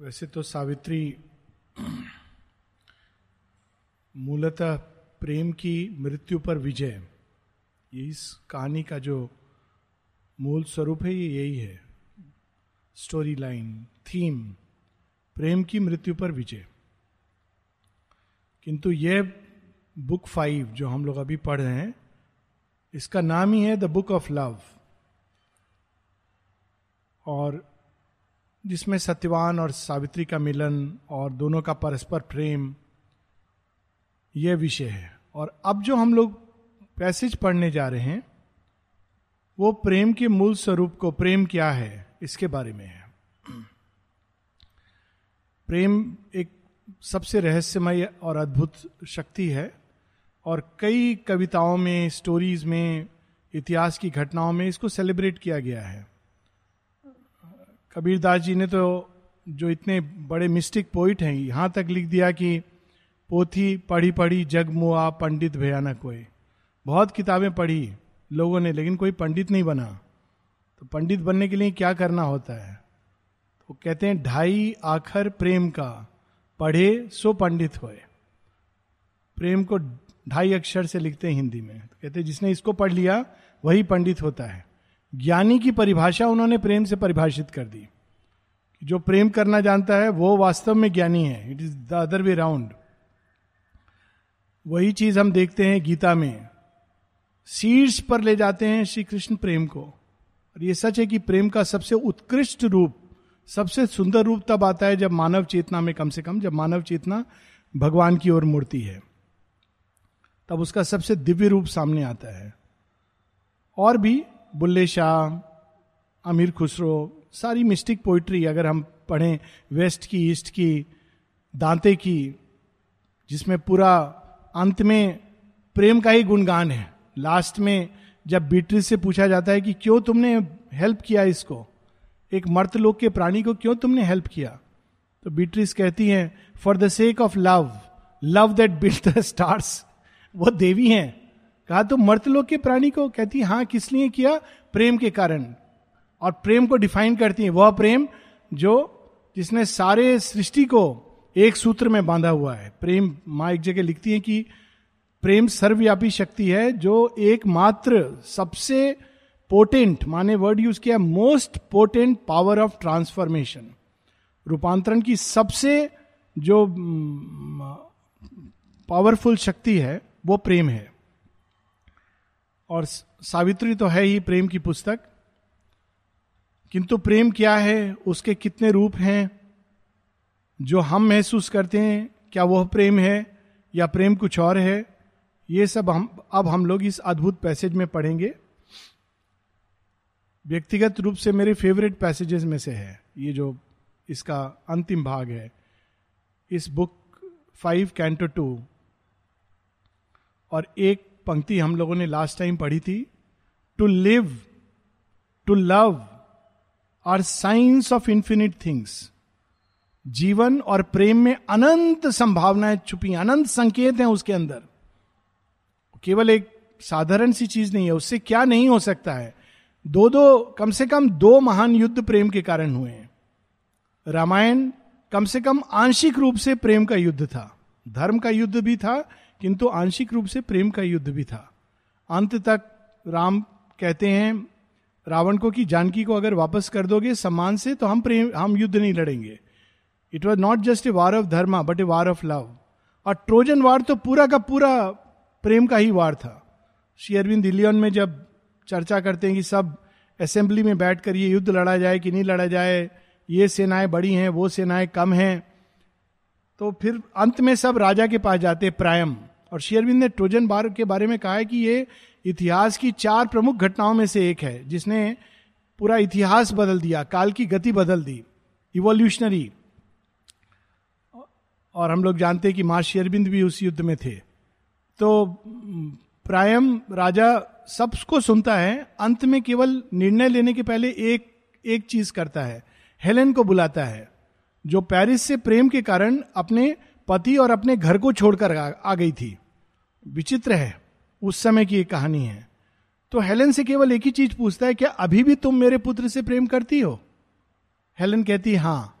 वैसे तो सावित्री मूलतः प्रेम की मृत्यु पर विजय ये इस कहानी का जो मूल स्वरूप है, ये यही है। स्टोरी लाइन थीम प्रेम की मृत्यु पर विजय। किंतु यह बुक फाइव जो हम लोग अभी पढ़ रहे हैं, इसका नाम ही है द बुक ऑफ़ लव और जिसमें सत्यवान और सावित्री का मिलन और दोनों का परस्पर प्रेम यह विषय है। और अब जो हम लोग पैसेज पढ़ने जा रहे हैं, वो प्रेम के मूल स्वरूप को, प्रेम क्या है, इसके बारे में है। प्रेम एक सबसे रहस्यमय और अद्भुत शक्ति है, और कई कविताओं में स्टोरीज में, इतिहास की घटनाओं में इसको सेलिब्रेट किया गया है। कबीरदास जी ने तो जो इतने बड़े मिस्टिक पोइट हैं, यहाँ तक लिख दिया कि पोथी पढ़ी पढ़ी जग मुआ पंडित भयाना कोई बहुत किताबें पढ़ी लोगों ने, लेकिन कोई पंडित नहीं बना। तो पंडित बनने के लिए क्या करना होता है? तो कहते हैं, ढाई आखर प्रेम का, पढ़े सो पंडित होए। प्रेम को ढाई अक्षर से लिखते हैं हिंदी में। तो कहते हैं, जिसने इसको पढ़ लिया, वही पंडित होता है। ज्ञानी की परिभाषा उन्होंने प्रेम से परिभाषित कर दी। जो प्रेम करना जानता है, वो वास्तव में ज्ञानी है। It is the other way round वही चीज़ हम देखते हैं गीता में। शीर्ष पर ले जाते हैं श्री कृष्ण प्रेम को। और ये सच है कि प्रेम का सबसे उत्कृष्ट रूप, सबसे सुंदर रूप तब आता है जब मानव चेतना में कम से कम, जब मानव चेतना भगवान की ओर मूर्ति है। तब उसका सबसे दिव्य रूप सामने आता है। और भी बुल्ले शाह, अमीर खुसरो, सारी मिस्टिक पोइट्री अगर हम पढ़ें वेस्ट की ईस्ट की, दांते की, जिसमें पूरा अंत में प्रेम का ही गुणगान है। लास्ट में जब बीट्रिस से पूछा जाता है कि क्यों तुमने हेल्प किया इसको? एक मर्त लोग के प्राणी को क्यों तुमने हेल्प किया? तो बीट्रिस कहती हैं for the sake of love love that build the stars वो देवी हैं। कहा तो मर्तलोक के प्राणी को कहती हाँ किस लिए किया? प्रेम के कारण। और प्रेम को डिफाइन करती है, वह प्रेम जो जिसने सारे सृष्टि को एक सूत्र में बांधा हुआ है। प्रेम, माँ एक जगह लिखती है कि प्रेम सर्वव्यापी शक्ति है, जो एकमात्र सबसे पोटेंट माने वर्ड यूज़ किया most potent power of transformation रूपांतरण की सबसे जो पावरफुल शक्ति है, वो प्रेम है। और सावित्री तो है ही प्रेम की पुस्तक। किंतु प्रेम क्या है? उसके कितने रूप हैं? जो हम महसूस करते हैं, क्या वह प्रेम है या प्रेम कुछ और है? ये सब हम, अब हम लोग इस अद्भुत पैसेज में पढ़ेंगे। व्यक्तिगत रूप से मेरे फेवरेट पैसेजेस में से है। ये जो इसका अंतिम भाग है। इस बुक फाइव कैंटो टू और एक पंक्ति हम लोगों ने लास्ट टाइम पढ़ी थी to live to love are signs of infinite things जीवन और प्रेम में अनंत संभावनाएँ छुपी, अनंत संकेत हैं उसके अंदर। केवल एक साधारण सी चीज़ नहीं है, उससे क्या नहीं हो सकता है? दो दो, कम से कम दो महान युद्ध प्रेम के कारण हुए हैं। रामायण कम से कम आंशिक रूप से प्रेम का युद्ध था, धर्म का युद्ध भी था किंतु आंशिक रूप से प्रेम का युद्ध भी था। अंत तक राम कहते हैं, रावण को कि जानकी को अगर वापस कर दोगे सम्मान से तो हम प्रेम, हम युद्ध नहीं लड़ेंगे। It was not just a war of dharma but a war of love और ट्रोजन वार तो पूरा का पूरा प्रेम का ही वार था। श्री अरविंद इलियन में जब चर्चा करते हैं कि सब असेंबली में बैठकर ये युद्ध लड़ा जाए कि नहीं लड़ा जाए, ये सेनाएँ बड़ी हैं, वो सेनाएँ कम हैं तो फिर अंत में सब राजा के पास जाते, प्रायम। और शेयरविंद ने ट्रोजन बार के बारे में कहा है कि ये इतिहास की चार प्रमुख घटनाओं में से एक है, जिसने पूरा इतिहास बदल दिया, काल की गति बदल दी इवोल्यूशनरी और हम लोग जानते हैं कि माँ शेरबिंद भी उस युद्ध में थे। तो प्रायम राजा सबको सुनता है, अंत में केवल निर्णय लेने के पहले एक एक चीज़ करता है, हेलेन को बुलाता है। जो पेरिस से प्रेम के कारण अपने पति और अपने घर को छोड़कर आ, गई थी। विचित्र है। उस समय की एक कहानी है। तो हेलन से केवल एक ही चीज़ पूछता है क्या अभी भी तुम मेरे पुत्र से प्रेम करती हो? हेलन कहती हाँ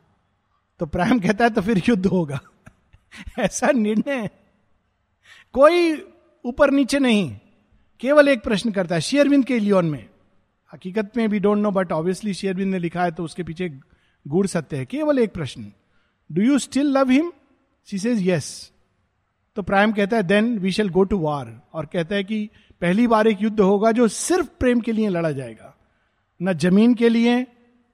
तो प्राइम कहता है तो फिर युद्ध होगा। ऐसा निर्णय कोई ऊपर नीचे नहीं। केवल एक प्रश्न करता है शेयरविंद के लियोन में? हकीकत में भी डोंट नो बट ऑब्वियसली शेयरविंद ने लिखा है तो उसके पीछे गुड़ सत्य है, केवल एक प्रश्न। Do you still love him she says yes तो प्राइम कहता है then we shall go to war और कहता है कि पहली बार एक युद्ध होगा जो सिर्फ़ प्रेम के लिए लड़ा जाएगा। न ज़मीन के लिए,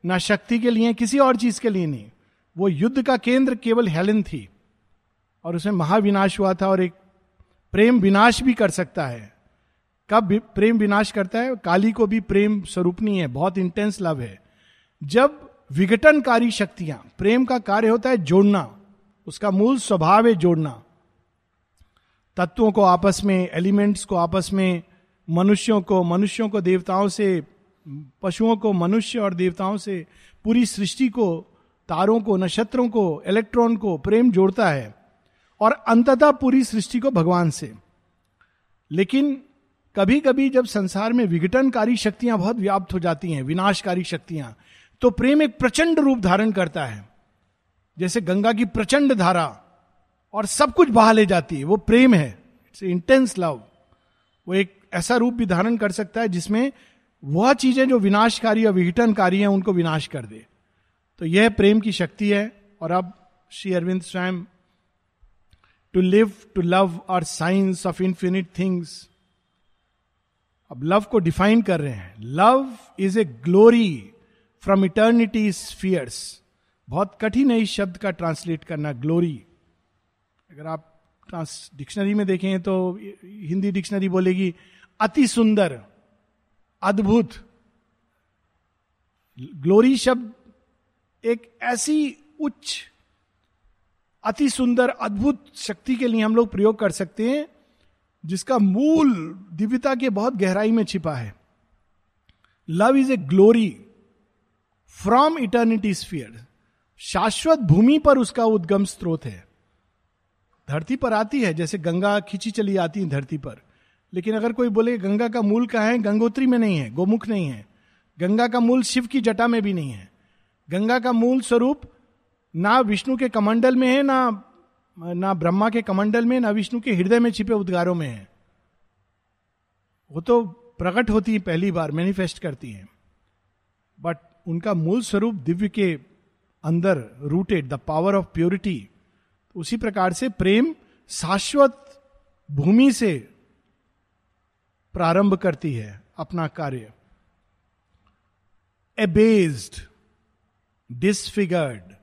न शक्ति के लिए, किसी और चीज़ के लिए नहीं। वो युद्ध का केंद्र केवल हेलन थी। और उसमें महाविनाश हुआ था और एक प्रेम विनाश भी कर सकता है। कब प्रेम विनाश करता है? काली को भी प्रेम स्वरूपनी है, बहुत इंटेंस लव है। जब विघटनकारी शक्तियाँ। प्रेम का कार्य होता है जोड़ना। उसका मूल स्वभाव है जोड़ना। तत्वों को आपस में, एलिमेंट्स को आपस में, मनुष्यों को मनुष्यों को, देवताओं से, पशुओं को, मनुष्य और देवताओं से, पूरी सृष्टि को, तारों को, नक्षत्रों को, इलेक्ट्रॉन को, प्रेम जोड़ता है। और अंततः पूरी सृष्टि को भगवान से। लेकिन कभी कभी जब संसार में विघटनकारी शक्तियाँ बहुत व्याप्त हो जाती हैं, विनाशकारी शक्तियाँ तो प्रेम एक प्रचंड रूप धारण करता है। जैसे गंगा की प्रचंड धारा और सब कुछ बहा ले जाती है, वो प्रेम है। इट्स इंटेंस लव वो एक ऐसा रूप भी धारण कर सकता है जिसमें वह चीज़ें जो विनाशकारी और विघटनकारी हैं, उनको विनाश कर दे। तो यह प्रेम की शक्ति है और अब श्री अरविंद स्वयं to live to love are signs of infinite things अब लव को डिफाइन कर रहे हैं। Love is a glory from eternity spheres बहुत कठिन है इस शब्द का ट्रांसलेट करना ग्लोरी अगर आप ट्रांस डिक्शनरी में देखें तो हिंदी डिक्शनरी बोलेगी, अति सुंदर, अद्भुत. ग्लोरी शब्द एक ऐसी उच्च, अति सुंदर, अद्भुत शक्ति के लिए हम लोग प्रयोग कर सकते हैं, जिसका मूल दिव्यता के बहुत गहराई में छिपा है। Love is a glory from eternity sphere शाश्वत भूमि पर उसका उद्गम स्रोत है। धरती पर आती है, जैसे गंगा खींची चली आती है धरती पर। लेकिन अगर कोई बोले, गंगा का मूल कहा है? गंगोत्री में नहीं है, गोमुख नहीं है। गंगा का मूल शिव की जटा में भी नहीं है। गंगा का मूल स्वरूप ना विष्णु के कमंडल में है, ना ना ब्रह्मा के कमंडल में, ना विष्णु के हृदय में छिपे उद्गारों में है। वो तो प्रकट होती है पहली बार मैनिफेस्ट करती है। बट उनका मूल स्वरूप दिव्य के अंदर rooted the power of purity उसी प्रकार से प्रेम शाश्वत भूमि से प्रारंभ करती है अपना कार्य। Abased disfigured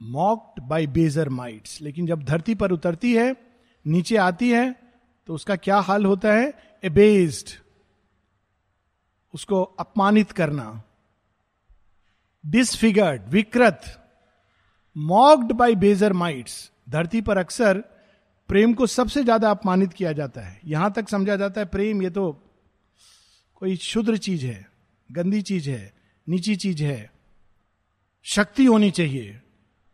mocked by badger mites लेकिन जब धरती पर उतरती है, नीचे आती है तो उसका क्या हाल होता है? एबेस्ड उसको अपमानित करना। डिसफिगर्ड विकृत मॉक्ड बाई बेजर माइट्स धरती पर अक्सर प्रेम को सबसे ज़्यादा अपमानित किया जाता है। यहाँ तक समझा जाता है प्रेम ये तो कोई शुद्र चीज़ है, गंदी चीज़ है, नीची चीज़ है, शक्ति होनी चाहिए।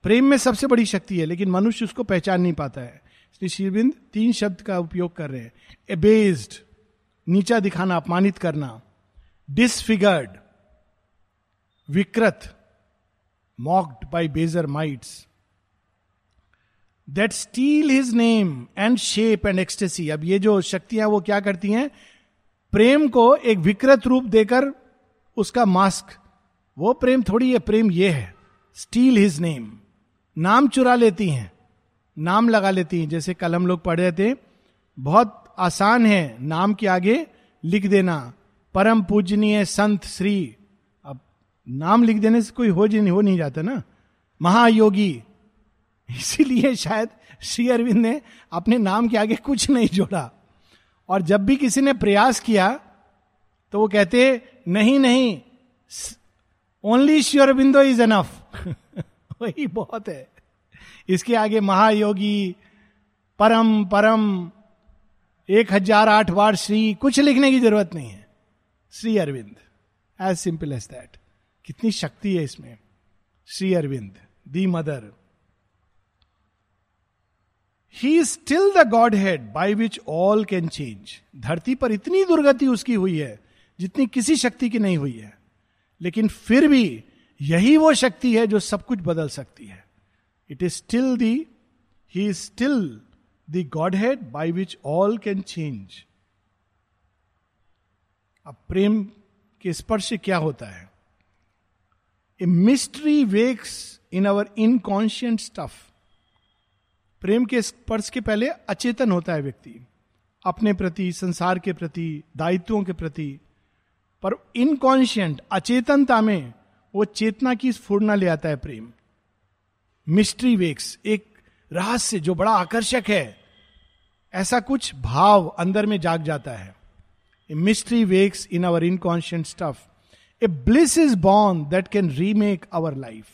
प्रेम में सबसे बड़ी शक्ति है, लेकिन मनुष्य उसको पहचान नहीं पाता है। इसलिए शिवबिंद तीन शब्द का उपयोग कर रहे हैं। एबेस्ड नीचा दिखाना, अपमानित करना डिसफिगर्ड विकृत mocked by baser mights that steal his name and shape and ecstasy अब ये जो शक्तियाँ वो क्या करती हैं? प्रेम को एक विकृत रूप देकर उसका मास्क वो प्रेम थोड़ी है, प्रेम ये है स्टील हिज नेम नाम चुरा लेती हैं, नाम लगा लेती हैं, जैसे कल हम लोग पढ़ रहे थे, बहुत आसान है नाम के आगे लिख देना, परम पूजनीय संत श्री नाम लिख देने से कोई हो नहीं हो नहीं जाता ना। महायोगी। इसीलिए शायद श्री अरविंद ने अपने नाम के आगे कुछ नहीं जोड़ा। और जब भी किसी ने प्रयास किया तो वो कहते, नहीं नहीं only Shri Aurobindo is enough वही बहुत है। इसके आगे महायोगी, परम परम, एक हज़ार आठ बार श्री, कुछ लिखने की ज़रूरत नहीं है। Shri Aurobindo as simple as that कितनी शक्ति है इसमें? Shri Aurobindo, the mother. He still the godhead by which all can change धरती पर इतनी दुर्गति उसकी हुई है, जितनी किसी शक्ति की नहीं हुई है। लेकिन फिर भी यही वो शक्ति है जो सब कुछ बदल सकती है। It is still the he is still the godhead by which all can change अब प्रेम के स्पर्श क्या होता है? A mystery wakes in our inconscient stuff प्रेम के स्पर्श के पहले अचेतन होता है व्यक्ति। अपने प्रति, संसार के प्रति, दायित्वों के प्रति। पर इनकॉन्शियंट अचेतनता में वो चेतना की स्फूर्णा ले आता है प्रेम। मिस्ट्री वेक्स एक रहस्य जो बड़ा आकर्षक है। ऐसा कुछ भाव अंदर में जाग जाता है। Mystery wakes in our inconscient stuff a bliss is born that can remake our life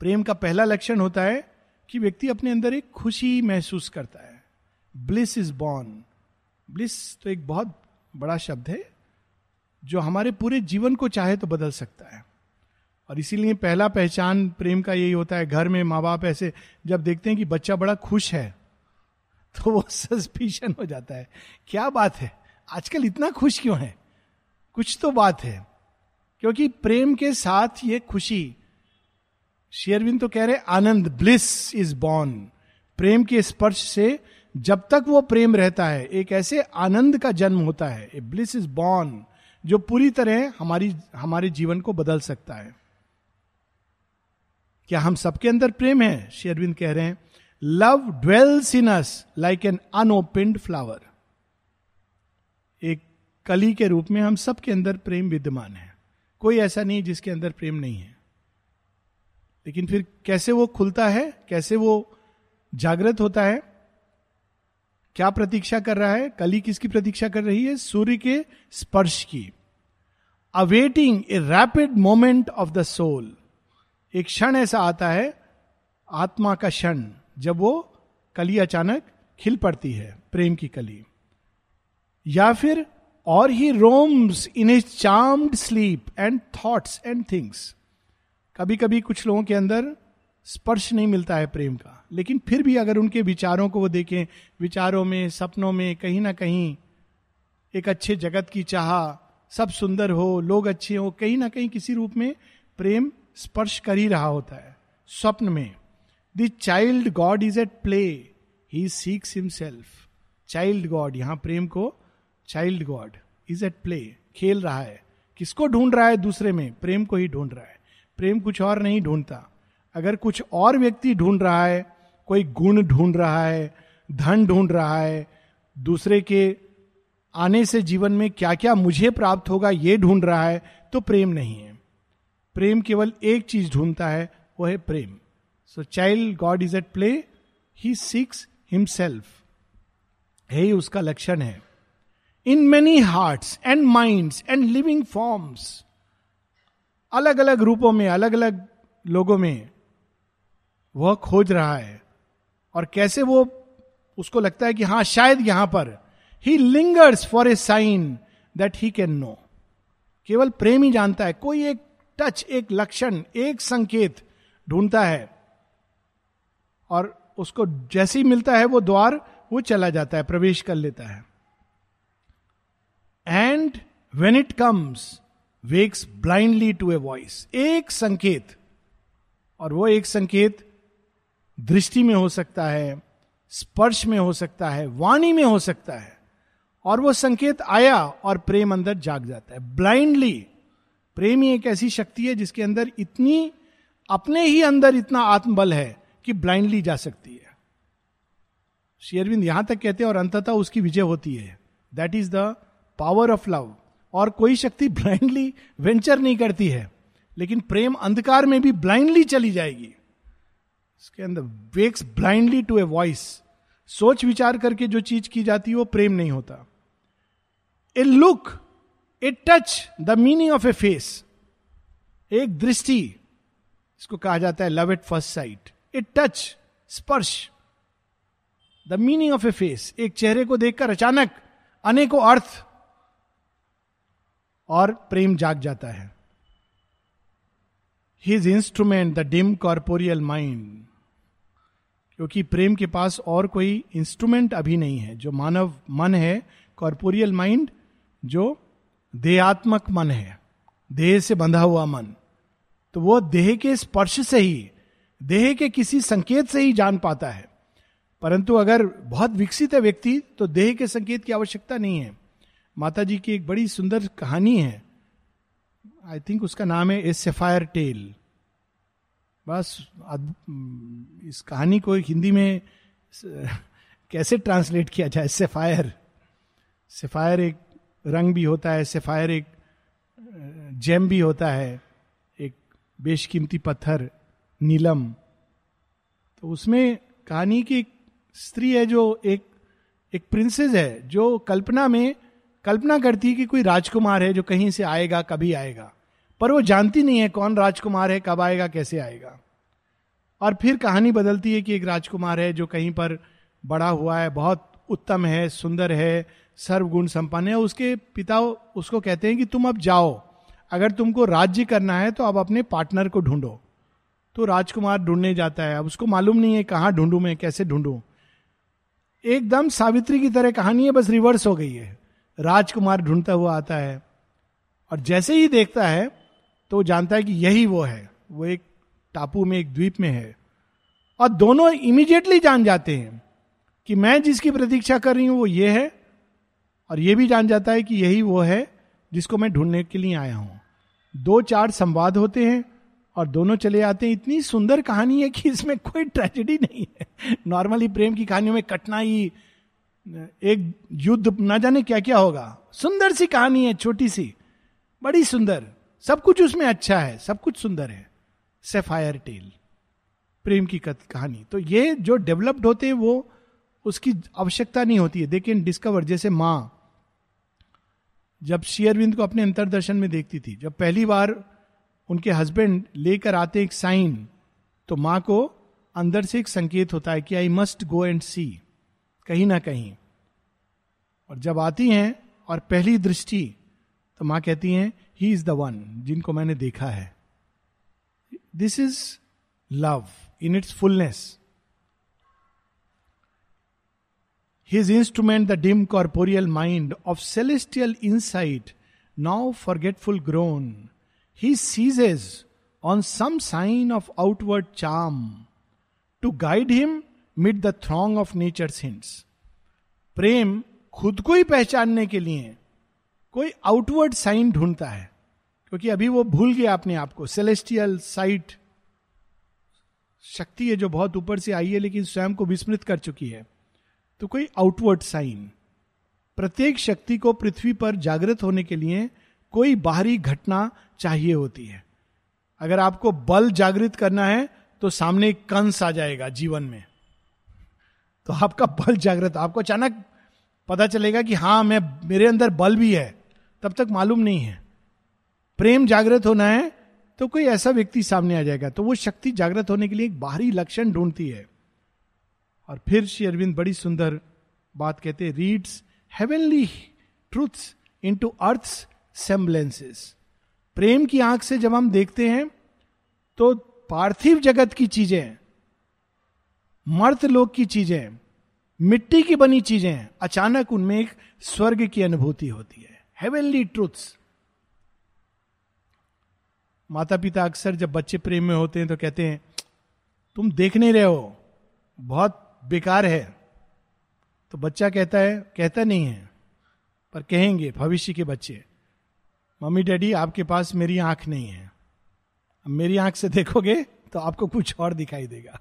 प्रेम का पहला लक्षण होता है कि व्यक्ति अपने अंदर एक खुशी महसूस करता है। ब्लिस इज़ बॉर्न ब्लिस तो एक बहुत बड़ा शब्द है, जो हमारे पूरे जीवन को चाहे तो बदल सकता है। और इसीलिए पहला पहचान प्रेम का यही होता है, घर में माँ बाप ऐसे जब देखते हैं कि बच्चा बड़ा खुश है तो वो सस्पिशन हो जाता है, क्या बात है? आजकल इतना खुश क्यों है? कुछ तो बात है। क्योंकि प्रेम के साथ ये खुशी, शेयरविंद तो कह रहे आनंद, ब्लिस इज़ बॉर्न। प्रेम के स्पर्श से जब तक वो प्रेम रहता है, एक ऐसे आनंद का जन्म होता है, ए ब्लिस इज़ बॉर्न, जो पूरी तरह हमारी, हमारे जीवन को बदल सकता है। क्या हम सबके अंदर प्रेम है? शेयरविंद कह रहे हैं, love dwells in us like an unopened flower. एक कली के रूप में हम सबके अंदर प्रेम विद्यमान है। कोई ऐसा नहीं जिसके अंदर प्रेम नहीं है। लेकिन फिर कैसे वो खुलता है? कैसे वो जागृत होता है? क्या प्रतीक्षा कर रहा है? कली किसकी प्रतीक्षा कर रही है? सूर्य के स्पर्श की। Awaiting a rapid moment of the soul एक क्षण ऐसा आता है, आत्मा का क्षण, जब वो कली अचानक खिल पड़ती है, प्रेम की कली। या फिर और he roams in a charmed sleep and thoughts and things कभी कभी कुछ लोगों के अंदर स्पर्श नहीं मिलता है प्रेम का। लेकिन फिर भी अगर उनके विचारों को वो देखें, विचारों में, सपनों में, कहीं ना कहीं, एक अच्छे जगत की चाह, सब सुंदर हो, लोग अच्छे हो, कहीं ना कहीं किसी रूप में प्रेम स्पर्श कर ही रहा होता है। स्वप्न में the child god is at play he seeks himself child god यहाँ प्रेम को child god is at play खेल रहा है। किसको ढूंढ रहा है दूसरे में? प्रेम को ही ढूंढ रहा है। प्रेम कुछ और नहीं ढूंढता। अगर कुछ और व्यक्ति ढूंढ रहा है, कोई गुण ढूंढ रहा है, धन ढूंढ रहा है, दूसरे के आने से जीवन में क्या क्या मुझे प्राप्त होगा, ये ढूंढ रहा है तो प्रेम नहीं है। प्रेम केवल एक चीज़ ढूंढता है, वो है प्रेम। So child god is at play he seeks himself यही उसका लक्षण है। In many hearts and minds and living forms अलग अलग रूपों में अलग अलग लोगों में वह खोज रहा है। और कैसे वो, उसको लगता है कि हाँ, शायद यहाँ पर ही lingers for a sign that he can know केवल प्रेम ही जानता है, कोई एक टच एक लक्षण, एक संकेत ढूंढता है। और उसको जैसे ही मिलता है वो द्वार, वो चला जाता है, प्रवेश कर लेता है। And when it comes wakes blindly to a voice एक संकेत। और वो एक संकेत दृष्टि में हो सकता है, स्पर्श में हो सकता है, वाणी में हो सकता है। और वो संकेत आया और प्रेम अंदर जाग जाता है। ब्लाइंडली प्रेम ही एक ऐसी शक्ति है जिसके अंदर इतनी, अपने ही अंदर इतना आत्मबल है कि ब्लाइंडली जा सकती है। शेयरविंद यहाँ तक कहते हैं और अंततः उसकी विजय होती है। That is the power of love. और कोई शक्ति ब्लाइंडली वेंचर नहीं करती है, लेकिन प्रेम अंधकार में भी ब्लाइंडली चली जाएगी। इसके अंदर wakes blindly to a voice सोच विचार करके जो चीज़ की जाती है, वो प्रेम नहीं होता। A look a touch the meaning of a face एक दृष्टि, इसको कहा जाता है love at first sight a touch स्पर्श। The meaning of a face एक चेहरे को देखकर अचानक अनेकों अर्थ और प्रेम जाग जाता है। His instrument the dim corporeal mind क्योंकि प्रेम के पास और कोई इंस्ट्रूमेंट अभी नहीं है, जो मानव मन है कॉर्पोरियल माइंड जो देहात्मक मन है, देह से बंधा हुआ मन। तो वो देह के स्पर्श से ही, देह के किसी संकेत से ही जान पाता है। परंतु अगर बहुत विकसित है व्यक्ति तो देह के संकेत की आवश्यकता नहीं है। माता जी की एक बड़ी सुंदर कहानी है। आई थिंक उसका नाम है ए सेफायर टेल बस इस कहानी को हिंदी में, कैसे ट्रांसलेट किया जाए? सेफायर सेफायर एक रंग भी होता है सेफायर एक जेम भी होता है, एक बेशकीमती पत्थर, नीलम। तो उसमें कहानी की स्त्री है जो एक एक प्रिंसेस है, जो कल्पना में कल्पना करती है कि कोई राजकुमार है जो कहीं से आएगा, कभी आएगा। पर वो जानती नहीं है कौन राजकुमार है, कब आएगा, कैसे आएगा। और फिर कहानी बदलती है कि एक राजकुमार है जो कहीं पर बड़ा हुआ है, बहुत उत्तम है, सुंदर है, सर्वगुण संपन्न है। उसके पिता उसको कहते हैं कि तुम अब जाओ। अगर तुमको राज्य करना है तो अब अपने पार्टनर को ढूंढो। तो राजकुमार ढूँढने जाता है। अब उसको मालूम नहीं है कहाँ ढूंढू मैं, कैसे ढूंढू। एकदम सावित्री की तरह कहानी है, बस रिवर्स हो गई है। राजकुमार ढूंढता हुआ आता है और जैसे ही देखता है तो वो जानता है कि यही वो है। वो एक टापू में, एक द्वीप में है। और दोनों इमीडिएटली जान जाते हैं कि मैं जिसकी प्रतीक्षा कर रही हूँ, वो ये है। और ये भी जान जाता है कि यही वो है जिसको मैं ढूँढने के लिए आया हूँ। दो चार संवाद होते हैं और दोनों चले आते हैं। इतनी सुंदर कहानी है कि इसमें कोई ट्रेजेडी नहीं है। नॉर्मली प्रेम की कहानियों में कठिनाई एक युद्ध, ना जाने क्या क्या होगा। सुंदर सी कहानी है, छोटी सी। बड़ी सुंदर। सब कुछ उसमें अच्छा है, सब कुछ सुंदर है। सेफायर टेल प्रेम की कहानी। तो ये जो डेवलप्ड होते हैं, वो उसकी आवश्यकता नहीं होती है। दे कैन डिस्कवर जैसे माँ, जब शेयरविंद को अपने अंतरदर्शन में देखती थी, जब पहली बार उनके हस्बैंड लेकर आते एक साइन तो माँ को अंदर से एक संकेत होता है कि आई मस्ट गो एंड सी कहीं ना कहीं। और जब आती हैं और पहली दृष्टि तो माँ कहती हैं ही इज़ द वन जिनको मैंने देखा है। This is love in its fullness his instrument the dim corporeal mind of celestial insight now forgetful grown he seizes on some sign of outward charm to guide him mid the throng of nature's hints. प्रेम खुद को ही पहचानने के लिए कोई outward sign ढूंढता है, क्योंकि अभी वो भूल गया अपने आप को। सेलेस्टियल साइट शक्ति है जो बहुत ऊपर से आई है, लेकिन स्वयं को विस्मृत कर चुकी है। तो कोई आउटवर्ड साइन प्रत्येक शक्ति को पृथ्वी पर जागृत होने के लिए कोई बाहरी घटना चाहिए होती है। अगर आपको बल जागृत करना है तो सामने कंस आ जाएगा जीवन में। तो आपका बल जागृत, आपको अचानक पता चलेगा कि हाँ मैं, मेरे अंदर बल भी है। तब तक मालूम नहीं है। प्रेम जागृत होना है तो कोई ऐसा व्यक्ति सामने आ जाएगा। तो वो शक्ति जागृत होने के लिए एक बाहरी लक्षण ढूंढती है। और फिर श्री अरविंद बड़ी सुंदर बात कहते हैं reads heavenly truths into earth semblances प्रेम की आँख से जब हम देखते हैं तो पार्थिव जगत की चीज़ें मर्त लोक की चीज़ें, मिट्टी की बनी चीज़ें, अचानक उनमें एक स्वर्ग की अनुभूति होती है। हेवनली ट्रूथ्स माता पिता अक्सर जब बच्चे प्रेम में होते हैं तो कहते हैं, तुम देख नहीं रहे हो, बहुत बेकार है। तो बच्चा कहता है, कहता नहीं है, पर कहेंगे भविष्य के बच्चे, मम्मी डैडी आपके पास मेरी आँख नहीं है। मेरी आँख से देखोगे तो आपको कुछ और दिखाई देगा।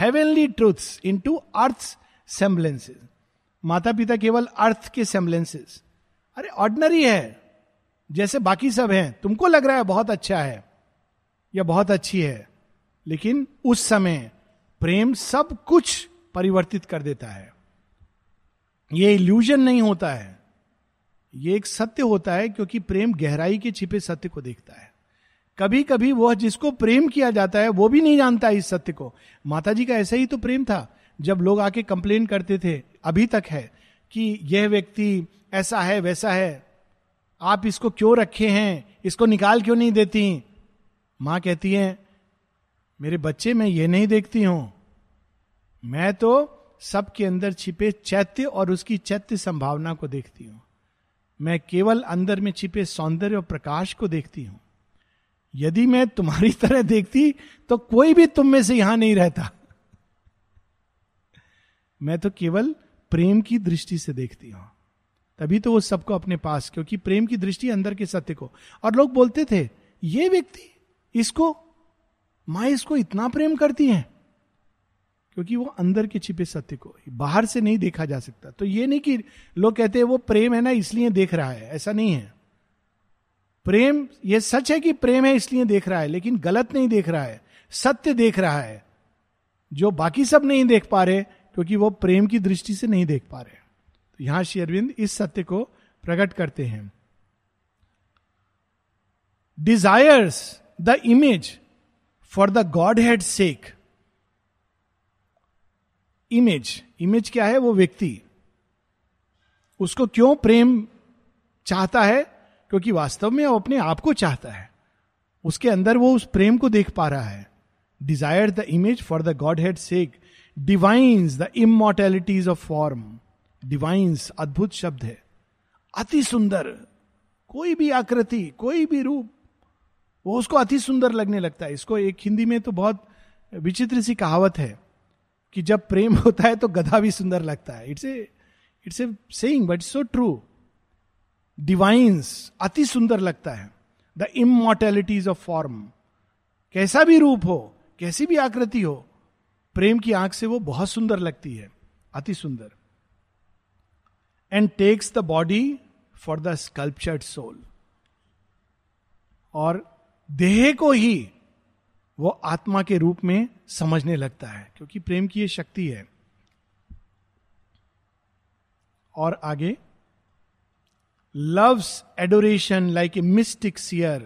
Heavenly truths into earth semblances माता पिता केवल अर्थ के सेम्बलेंसेज अरे ऑर्डनरी है। जैसे बाकी सब हैं, तुमको लग रहा है बहुत अच्छा है, या बहुत अच्छी है, लेकिन उस समय प्रेम सब कुछ परिवर्तित कर देता है। ये इल्यूजन नहीं होता है। ये एक सत्य होता है क्योंकि प्रेम गहराई के छिपे सत्य को देखता है। कभी कभी वह जिसको प्रेम किया जाता है, वो भी नहीं जानता इस सत्य को। माता जी का ऐसा ही तो प्रेम था, जब लोग आके कंप्लेन करते थे, अभी तक है, कि यह व्यक्ति ऐसा है, वैसा है, आप इसको क्यों रखे हैं, इसको निकाल क्यों नहीं देती? माँ कहती है, मेरे बच्चे, मैं ये नहीं देखती हूँ। मैं तो सबके अंदर छिपे चैत्य और उसकी चैत्य संभावना को देखती हूँ। मैं केवल अंदर में छिपे सौंदर्य और प्रकाश को देखती हूँ। यदि मैं तुम्हारी तरह देखती तो कोई भी तुम में से यहाँ नहीं रहता। मैं तो केवल प्रेम की दृष्टि से देखती हूँ। तभी तो वो सबको अपने पास, क्योंकि प्रेम की दृष्टि अंदर के सत्य को। और लोग बोलते थे, ये व्यक्ति, इसको, माँ इसको इतना प्रेम करती है? क्योंकि वो अंदर के छिपे सत्य को, बाहर से नहीं देखा जा सकता। तो ये नहीं कि लोग कहते हैं, वो प्रेम है ना, इसलिए देख रहा है। ऐसा नहीं है। प्रेम, ये सच है कि प्रेम है इसलिए देख रहा है, लेकिन गलत नहीं देख रहा है, सत्य देख रहा है। जो बाकी सब नहीं देख पा रहे, क्योंकि वो प्रेम की दृष्टि से नहीं देख पा रहे। तो यहाँ श्री अरविंद इस सत्य को प्रकट करते हैं। Desires the image for the godhead sake image image क्या है? वो व्यक्ति। उसको क्यों प्रेम चाहता है? क्योंकि वास्तव में वो अपने आप को चाहता है। उसके अंदर वो उस प्रेम को देख पा रहा है। Desire the image for the godhead sake divines the immortalities of form divines अद्भुत शब्द है। अति सुंदर। कोई भी आकृति, कोई भी रूप, वो उसको अति सुंदर लगने लगता है। इसको एक हिंदी में तो बहुत विचित्र सी कहावत है कि जब प्रेम होता है तो गधा भी सुंदर लगता है। It's a it's a saying but so true divines अति सुंदर लगता है। द इमोर्टेलिटीज ऑफ़ फॉर्म कैसा भी रूप हो, कैसी भी आकृति हो, प्रेम की आँख से वो बहुत सुंदर लगती है, अति सुंदर। And takes the body for the sculptured soul और देह को ही वो आत्मा के रूप में समझने लगता है, क्योंकि प्रेम की ये शक्ति है। और आगे love's adoration like a mystic seer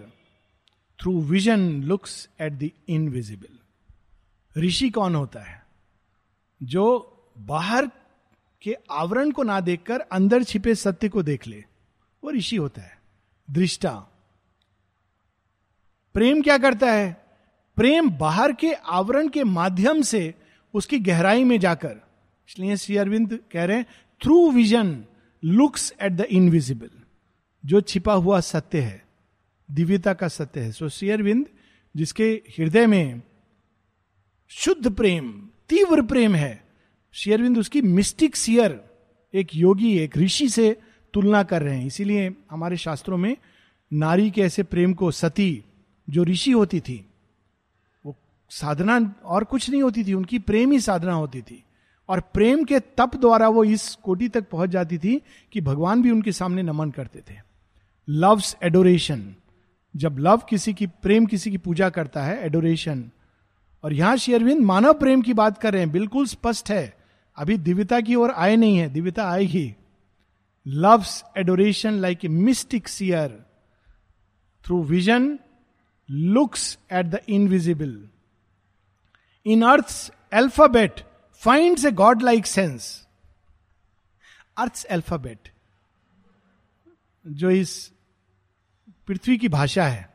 through vision looks at the invisible ऋषि कौन होता है? जो बाहर के आवरण को ना देखकर अंदर छिपे सत्य को देख ले, वो ऋषि होता है। दृष्टा। प्रेम क्या करता है? प्रेम बाहर के आवरण के माध्यम से उसकी गहराई में जाकर, इसलिए श्री अरविंद कह रहे हैं through vision looks at the invisible जो छिपा हुआ सत्य है, दिव्यता का सत्य है। सो शेयरविंद, जिसके हृदय में शुद्ध प्रेम, तीव्र प्रेम है, शेयरविंद उसकी मिस्टिक सियर एक योगी, एक ऋषि से तुलना कर रहे हैं। इसीलिए हमारे शास्त्रों में नारी के ऐसे प्रेम को सती, जो ऋषि होती थी, वो साधना और कुछ नहीं होती थी, उनकी प्रेम ही साधना होती थी। और प्रेम के तप द्वारा वो इस कोटि तक पहुँच जाती थी कि भगवान भी उनके सामने नमन करते थे। लव्स एडोरेशन जब लव किसी की, प्रेम किसी की पूजा करता है एडोरेशन और यहाँ शेयरविंद मानव प्रेम की बात कर रहे हैं, बिल्कुल स्पष्ट है। अभी दिव्यता की ओर आए नहीं है, दिव्यता आएगी love's adoration like a mystic seer through vision looks at the invisible in earth alphabet find a godlike sense earth alphabet जो इस पृथ्वी की भाषा है,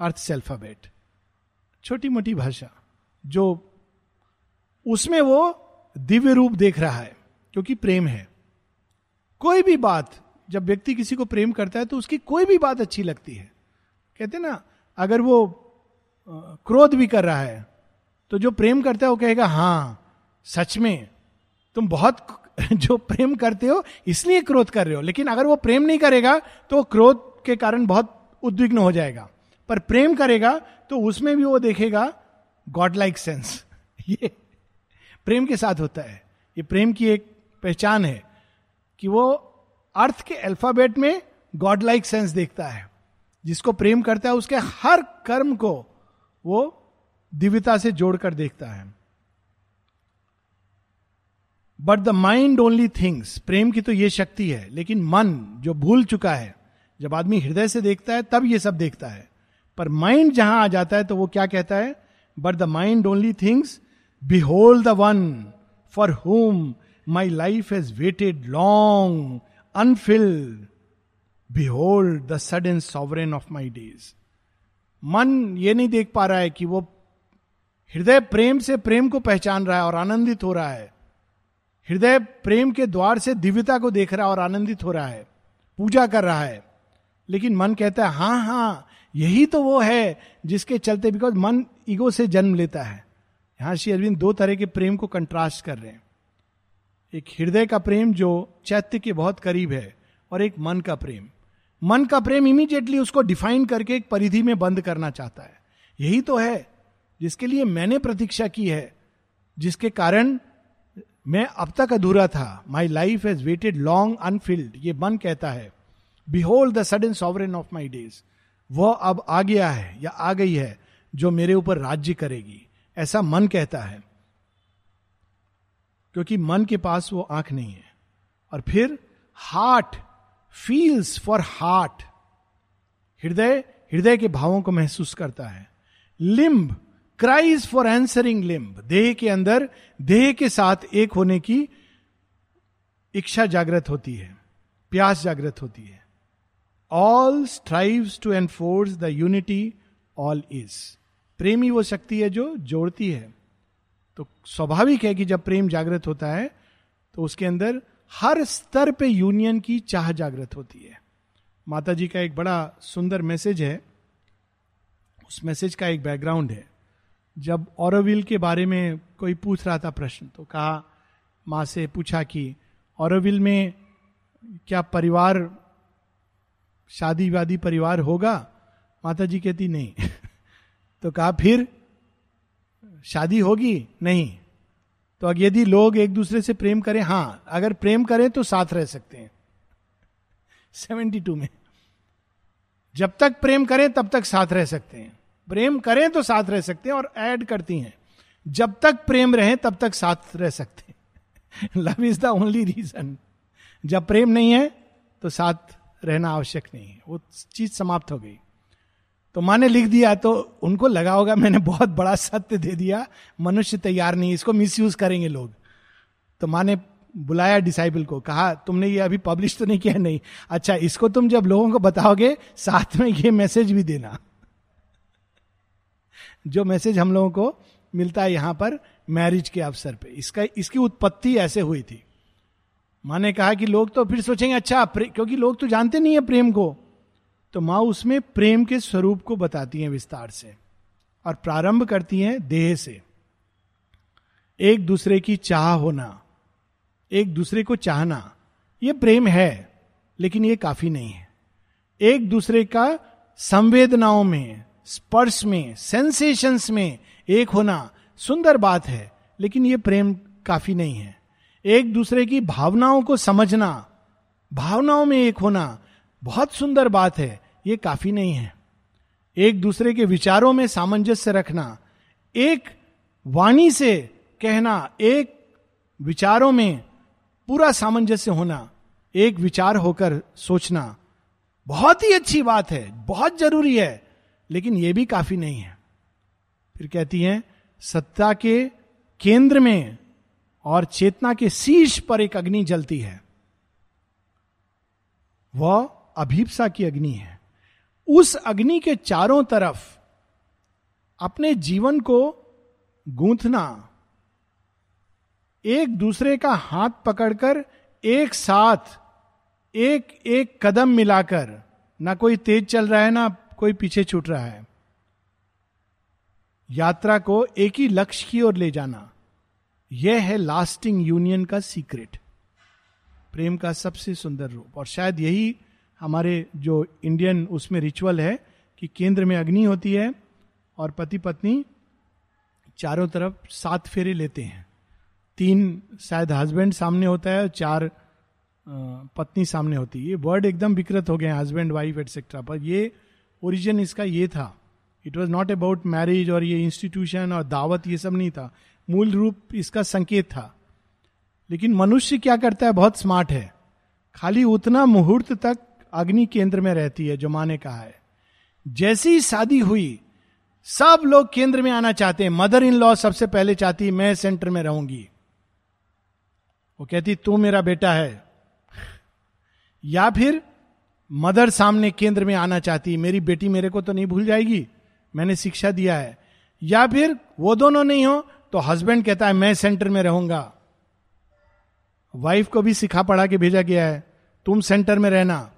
अर्थ एल्फाबेट छोटी मोटी भाषा, जो उसमें वो दिव्य रूप देख रहा है, क्योंकि प्रेम है। कोई भी बात, जब व्यक्ति किसी को प्रेम करता है तो उसकी कोई भी बात अच्छी लगती है। कहते ना, अगर वो क्रोध भी कर रहा है तो जो प्रेम करता है, वो कहेगा हाँ सच में, तुम बहुत जो प्रेम करते हो, इसलिए क्रोध कर रहे हो। लेकिन अगर वो प्रेम नहीं करेगा तो क्रोध के कारण बहुत उद्विग्न हो जाएगा। पर प्रेम करेगा तो उसमें भी वो देखेगा गॉड लाइक सेंस ये प्रेम के साथ होता है। ये प्रेम की एक पहचान है कि वो अर्थ के अल्फ़ाबेट में गॉड लाइक सेंस देखता है। जिसको प्रेम करता है, उसके हर कर्म को वो दिव्यता से जोड़कर देखता है। But the mind only thinks प्रेम की तो यह शक्ति है, लेकिन मन जो भूल चुका है जब आदमी हृदय से देखता है, तब ये सब देखता है। पर माइंड जहाँ आ जाता है तो वो क्या कहता है? But the mind only thinks behold the one for whom my life has waited long unfilled behold the sudden sovereign of my days मन ये नहीं देख पा रहा है कि वो हृदय प्रेम से प्रेम को पहचान रहा है और आनंदित हो रहा है। हृदय प्रेम के द्वार से दिव्यता को देख रहा है और आनंदित हो रहा है। पूजा कर रहा है। लेकिन मन कहता है हाँ हाँ यही तो वो है जिसके चलते बिकॉज़ मन ईगो से जन्म लेता है. यहाँ श्री अरविंद दो तरह के प्रेम को कंट्रास्ट कर रहे हैं। एक हृदय का प्रेम जो चैत्य के बहुत करीब है और एक मन का प्रेम। मन का प्रेम इमीडिएटली उसको डिफाइन करके एक परिधि में बंद करना चाहता है। यही तो है जिसके लिए मैंने प्रतीक्षा की है, जिसके कारण मैं अब तक अधूरा था। My life has waited long unfilled ये मन कहता है behold the sudden sovereign of my days वह अब आ गया है या आ गई है जो मेरे ऊपर राज्य करेगी। ऐसा मन कहता है। क्योंकि मन के पास वो आँख नहीं है। और फिर हार्ट फील्स फॉर हार्ट हृदय हृदय के भावों को महसूस करता है। Limb cries for answering limb देह के अंदर, देह के साथ एक होने की इच्छा जागृत होती है। प्यास जागृत होती है। All strives to enforce the unity all is प्रेम ही वो शक्ति है जो जोड़ती है। तो स्वाभाविक है कि जब प्रेम जागृत होता है तो उसके अंदर हर स्तर पे यूनियन की चाह जागृत होती है। माता जी का एक बड़ा सुंदर मैसेज है। उस मैसेज का एक बैकग्राउंड है। जब औरविल के बारे में कोई पूछ रहा था प्रश्न तो कहा, माँ से पूछा कि औरविल में क्या परिवार शादी वादी परिवार होगा? माता जी कहती, नहीं. तो कहा, फिर शादी होगी? नहीं. तो अब यदि लोग एक दूसरे से प्रेम करें, हाँ, अगर प्रेम करें तो साथ रह सकते हैं। सेवेंटी टू में, जब तक प्रेम करें, तब तक साथ रह सकते हैं। प्रेम करें तो साथ रह सकते हैं और ऐड करती हैं। जब तक प्रेम रहे, तब तक साथ रह सकते हैं। Love is the only reason जब प्रेम नहीं है तो साथ रहना आवश्यक नहीं है। वो चीज़ समाप्त हो गई। तो माँ ने लिख दिया तो उनको लगा होगा, मैंने बहुत बड़ा सत्य दे दिया, मनुष्य तैयार नहीं इसको मिस करेंगे लोग। तो माँ ने बुलाया डिसाइबल को, कहा, तुमने ये अभी पब्लिश तो नहीं किया? नहीं। अच्छा इसको तुम जब लोगों को बताओगे, साथ में ये मैसेज भी देना। जो मैसेज हम लोगों को मिलता है यहाँ पर मैरिज के अवसर पे। इसका, इसकी उत्पत्ति ऐसे हुई थी। माँ ने कहा कि लोग तो फिर सोचेंगे अच्छा क्योंकि लोग तो जानते नहीं है प्रेम को। तो माँ उसमें प्रेम के स्वरूप को बताती हैं विस्तार से और प्रारंभ करती हैं देह से। एक दूसरे की चाह होना, एक दूसरे को चाहना यह प्रेम है, लेकिन यह काफ़ी नहीं है। एक दूसरे का संवेदनाओं में, स्पर्श में सेंसेशंस में एक होना सुंदर बात है, लेकिन यह प्रेम काफ़ी नहीं है। एक दूसरे की भावनाओं को समझना, भावनाओं में एक होना, बहुत सुंदर बात है, ये काफ़ी नहीं है। एक दूसरे के विचारों में सामंजस्य रखना, एक वाणी से कहना, एक विचारों में पूरा सामंजस्य होना, एक विचार होकर सोचना, बहुत ही अच्छी बात है, बहुत ज़रूरी है, लेकिन यह भी काफ़ी नहीं है। फिर कहती हैं, सत्ता के केंद्र में और चेतना के शीर्ष पर एक अग्नि जलती है। वह अभीपसा की अग्नि है। उस अग्नि के चारों तरफ़ अपने जीवन को गूंथना, एक दूसरे का हाथ पकड़कर, एक साथ, एक एक कदम मिलाकर, ना कोई तेज चल रहा है, ना कोई पीछे छूट रहा है। यात्रा को एक ही लक्ष्य की ओर ले जाना। यह है लास्टिंग यूनियन का सीक्रेट। प्रेम का सबसे सुंदर रूप। और शायद यही हमारे जो इंडियन उसमें रिचुअल है कि केंद्र में अग्नि होती है और पति पत्नी चारों तरफ़ सात फेरे लेते हैं। तीन शायद हस्बैंड सामने होता है और चार पत्नी सामने होती है। ये वर्ड एकदम विकृत हो गए हैं हस्बैंड वाइफ एटसेट्रा पर ये ओरिजिन इसका ये था। It was not about marriage और ये इंस्टीट्यूशन और दावत ये सब नहीं था। मूल रूप इसका संकेत था। लेकिन मनुष्य क्या करता है? बहुत स्मार्ट है। खाली उतना मुहूर्त तक अग्नि केंद्र में रहती है, जो माँ ने कहा है। जैसी ही शादी हुई, सब लोग केंद्र में आना चाहते हैं। मदर इन लॉ सबसे पहले चाहती मैं सेंटर में रहूँगी। वो कहती, तू मेरा बेटा है। या फिर, मदर सामने केंद्र में आना चाहती मेरी बेटी मेरे को तो नहीं भूल जाएगी। मैंने शिक्षा दिया है। या फिर, वो दोनों नहीं हो तो हस्बैंड कहता है, मैं सेंटर में रहूँगा। वाइफ को भी सिखा पढ़ा के भेजा गया है, तुम सेंटर में रहना।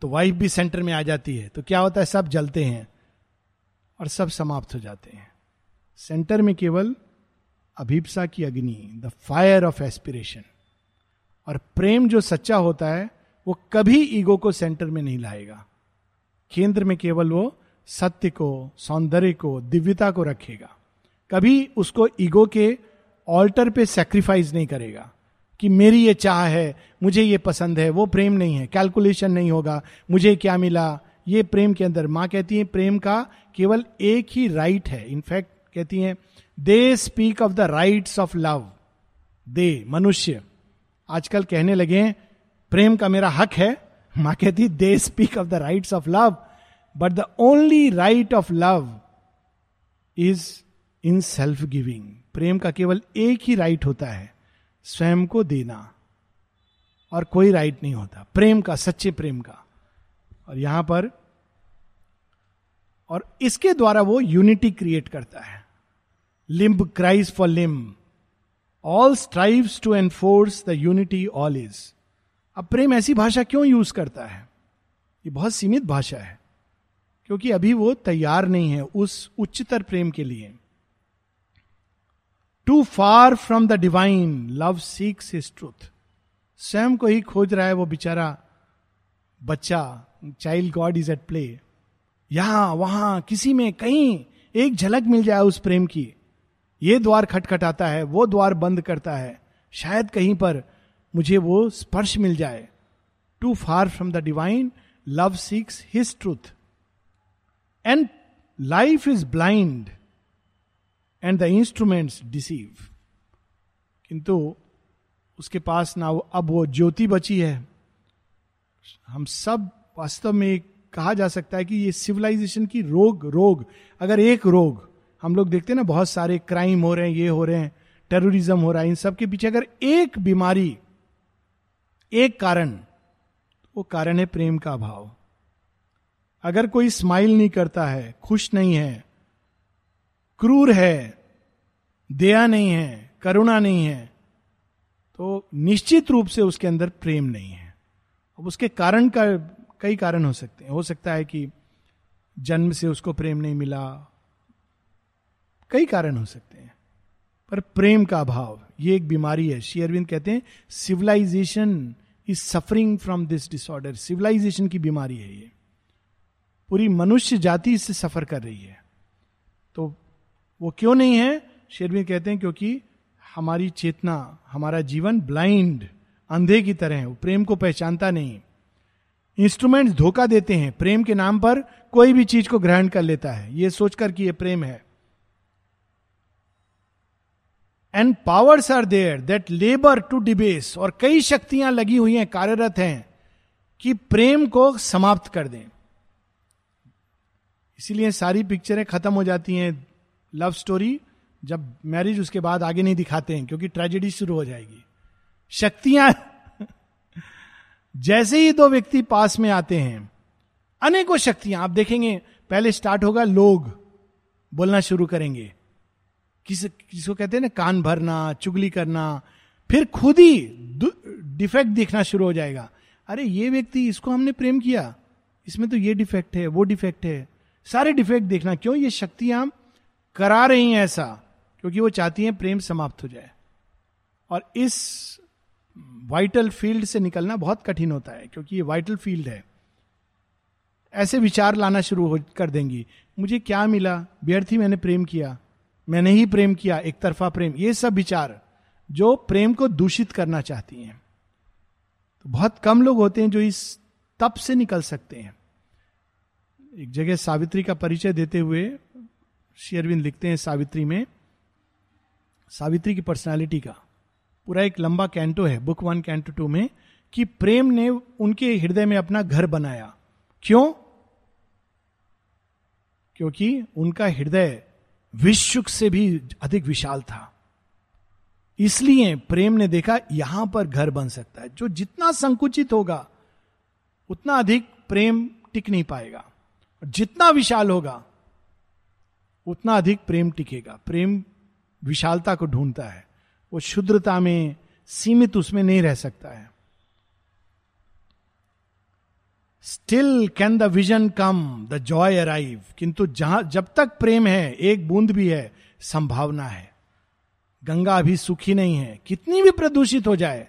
तो वाइफ भी सेंटर में आ जाती है। तो क्या होता है, सब जलते हैं और सब समाप्त हो जाते हैं। सेंटर में केवल अभिप्सा की अग्नि द फायर ऑफ़ एस्पिरेशन और प्रेम जो सच्चा होता है, वो कभी ईगो को सेंटर में नहीं लाएगा। केंद्र में केवल वो सत्य को, सौंदर्य को, दिव्यता को रखेगा। कभी उसको ईगो के ऑल्टर पे सेक्रीफाइस नहीं करेगा कि मेरी ये चाह है, मुझे ये पसंद है, वो प्रेम नहीं है कैलकुलेशन नहीं होगा, मुझे क्या मिला? ये प्रेम के अंदर, माँ कहती है, प्रेम का केवल एक ही राइट है। इनफैक्ट कहती हैं they speak of the rights of love दे मनुष्य। आजकल कहने लगे प्रेम का मेरा हक है। माँ कहती they speak of the rights of love but the only right of love is in self giving प्रेम का केवल एक ही राइट होता है, स्वयं को देना। और कोई राइट नहीं होता। प्रेम का, सच्चे प्रेम का। और यहाँ पर, और इसके द्वारा वो यूनिटी क्रिएट करता है। Limb cries for limb all strive to enforce the unity all is अब प्रेम ऐसी भाषा क्यों यूज़ करता है? ये बहुत सीमित भाषा है। क्योंकि अभी वो तैयार नहीं है उस उच्चतर प्रेम के लिए। Too far from the divine love seeks his truth स्वयं को ही खोज रहा है वो बेचारा बच्चा child god is at play यहाँ, वहाँ, किसी में कहीं एक झलक मिल जाए उस प्रेम की। ये द्वार खटखटाता है, वो द्वार बंद करता है। शायद कहीं पर मुझे वो स्पर्श मिल जाए। Too far from the divine love seeks his truth and life is blind and the instruments deceive किंतु उसके पास ना अब वो ज्योति बची है। हम सब वास्तव में कहा जा सकता है कि ये सिविलाइजेशन की रोग रोग, अगर एक रोग, हम लोग देखते हैं ना, बहुत सारे क्राइम हो रहे हैं, ये हो रहे हैं टेररिज्म हो रहा है, इन सब के पीछे अगर एक बीमारी, एक कारण वो कारण है प्रेम का अभाव। अगर कोई स्माइल नहीं करता है, खुश नहीं है क्रूर है, दया नहीं है, करुणा नहीं है तो निश्चित रूप से उसके अंदर प्रेम नहीं है। अब उसके कारण का कई कारण हो सकते हैं। हो सकता है कि जन्म से उसको प्रेम नहीं मिला। कई कारण हो सकते हैं। पर प्रेम का अभाव, ये एक बीमारी है। शेयरविंद कहते हैं, civilisation is suffering from this disorder. Civilisation की बीमारी है ये। पूरी मनुष्य जाति इससे सफ़र कर रही है। तो वो क्यों नहीं है? शेरवी कहते हैं क्योंकि हमारी चेतना, हमारा जीवन ब्लाइंड अंधे की तरह है, वो प्रेम को पहचानता नहीं इंस्ट्रूमेंट धोखा देते हैं, प्रेम के नाम पर कोई भी चीज़ को ग्रहण कर लेता है। ये सोचकर कि ये प्रेम है। And powers are there that labour to debase और कई शक्तियाँ लगी हुई हैं, कार्यरत हैं, कि प्रेम को समाप्त कर दें। इसीलिए सारी पिक्चरें खत्म हो जाती हैं लव स्टोरी जब मैरिज उसके बाद आगे नहीं दिखाते हैं, क्योंकि ट्रेजेडी शुरू हो जाएगी। शक्तियाँ जैसे ही दो व्यक्ति पास में आते हैं, अनेकों शक्तियाँ, आप देखेंगे, पहले स्टार्ट होगा लोग, बोलना शुरू करेंगे। किस, किसको कहते हैं ना, कान भरना, चुगली करना, फिर खुद ही डिफेक्ट देखना शुरू हो जाएगा। अरे, ये व्यक्ति, इसको हमने प्रेम किया, इसमें तो ये डिफेक्ट है, वो डिफेक्ट है, सारे डिफेक्ट देखना, क्यों? ये शक्तियाँ करा रही हैं ऐसा, क्योंकि वो चाहती हैं प्रेम समाप्त हो जाए। और इस वाइटल फ़ील्ड से निकलना बहुत कठिन होता है, क्योंकि ये वाइटल फ़ील्ड है। ऐसे विचार लाना शुरू हो, कर देंगी। मुझे क्या मिला? व्यर्थी मैंने प्रेम किया। मैंने ही प्रेम किया, एक तरफा प्रेम। ये सब विचार जो प्रेम को दूषित करना चाहती हैं। तो बहुत कम लोग होते हैं जो इस तप से निकल सकते हैं। एक जगह सावित्री का परिचय देते हुए शेयरविंद लिखते हैं सावित्री में, सावित्री की पर्सनालिटी का। पूरा एक लंबा कैंटो है बुक वन कैंटो टू में, कि प्रेम ने उनके हृदय में अपना घर बनाया। क्यों? क्योंकि उनका हृदय विश्व से भी अधिक विशाल था। इसलिए प्रेम ने देखा, यहाँ पर घर बन सकता है। जो जितना संकुचित होगा, उतना अधिक प्रेम टिक नहीं पाएगा। जितना विशाल होगा उतना अधिक प्रेम टिकेगा। प्रेम विशालता को ढूंढता है। वो शुद्रता में सीमित उसमें नहीं रह सकता है। Still can the vision come the joy arrive किंतु जहाँ, जब तक प्रेम है, एक बूंद भी है, संभावना है। गंगा अभी सुखी नहीं है। कितनी भी प्रदूषित हो जाए,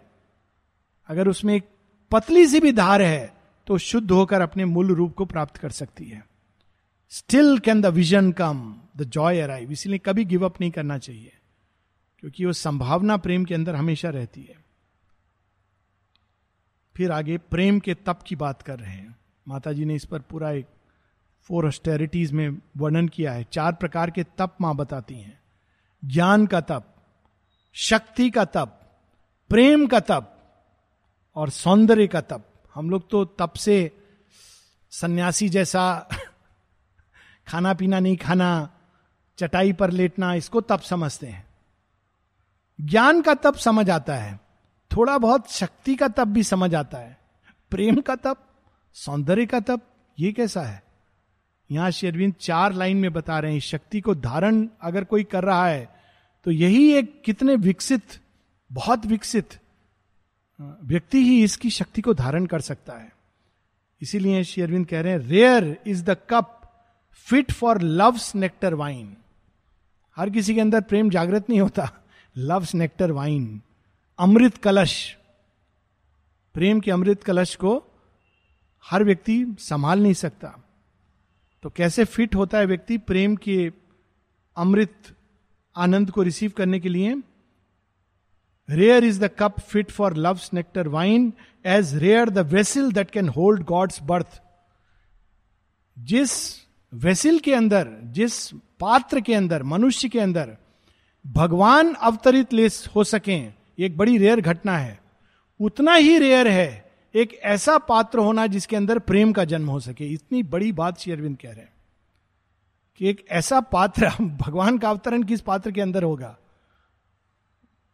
अगर उसमें एक पतली सी भी धार है तो शुद्ध होकर अपने मूल रूप को प्राप्त कर सकती है। Still can the vision come the joy arrive इसीलिए कभी गिव अप नहीं करना चाहिए, क्योंकि वो संभावना प्रेम के अंदर हमेशा रहती है। फिर आगे प्रेम के तप की बात कर रहे हैं। माता जी ने इस पर पूरा एक फोर ऑस्टेरिटीज में वर्णन किया है। चार प्रकार के तप माँ बताती हैं। ज्ञान का तप, शक्ति का तप, प्रेम का तप और सौंदर्य का तप। हम लोग तो तप से सन्यासी जैसा खाना पीना नहीं खाना, चटाई पर लेटना, इसको तप समझते हैं। ज्ञान का तप समझ आता है, थोड़ा बहुत शक्ति का तप भी समझ आता है। प्रेम का तप, सौंदर्य का तप, ये कैसा है? यहाँ शेरविंद चार लाइन में बता रहे हैं शक्ति को धारण अगर कोई कर रहा है तो यही एक कितने विकसित, बहुत विकसित व्यक्ति ही इसकी शक्ति को धारण कर सकता है। इसीलिए शेरविंद कह रहे हैं rare is the cup fit for love's nectar wine. हर किसी के अंदर प्रेम जागृत नहीं होता। Loves nectar wine. अमृत कलश। प्रेम के अमृत कलश को हर व्यक्ति संभाल नहीं सकता। तो कैसे फिट होता है व्यक्ति प्रेम के अमृत आनंद को रिसीव करने के लिए? Rare is the cup fit for love nectar wine as rare the vessel that can hold God's birth जिस वेसिल के अंदर, जिस पात्र के अंदर, मनुष्य के अंदर भगवान अवतरित ले हो सके एक बड़ी रेयर घटना है। उतना ही रेयर है, एक ऐसा पात्र होना जिसके अंदर प्रेम का जन्म हो सके। इतनी बड़ी बात श्री अरविंद कह रहे हैं कि एक ऐसा पात्र भगवान का अवतरण किस पात्र के अंदर होगा?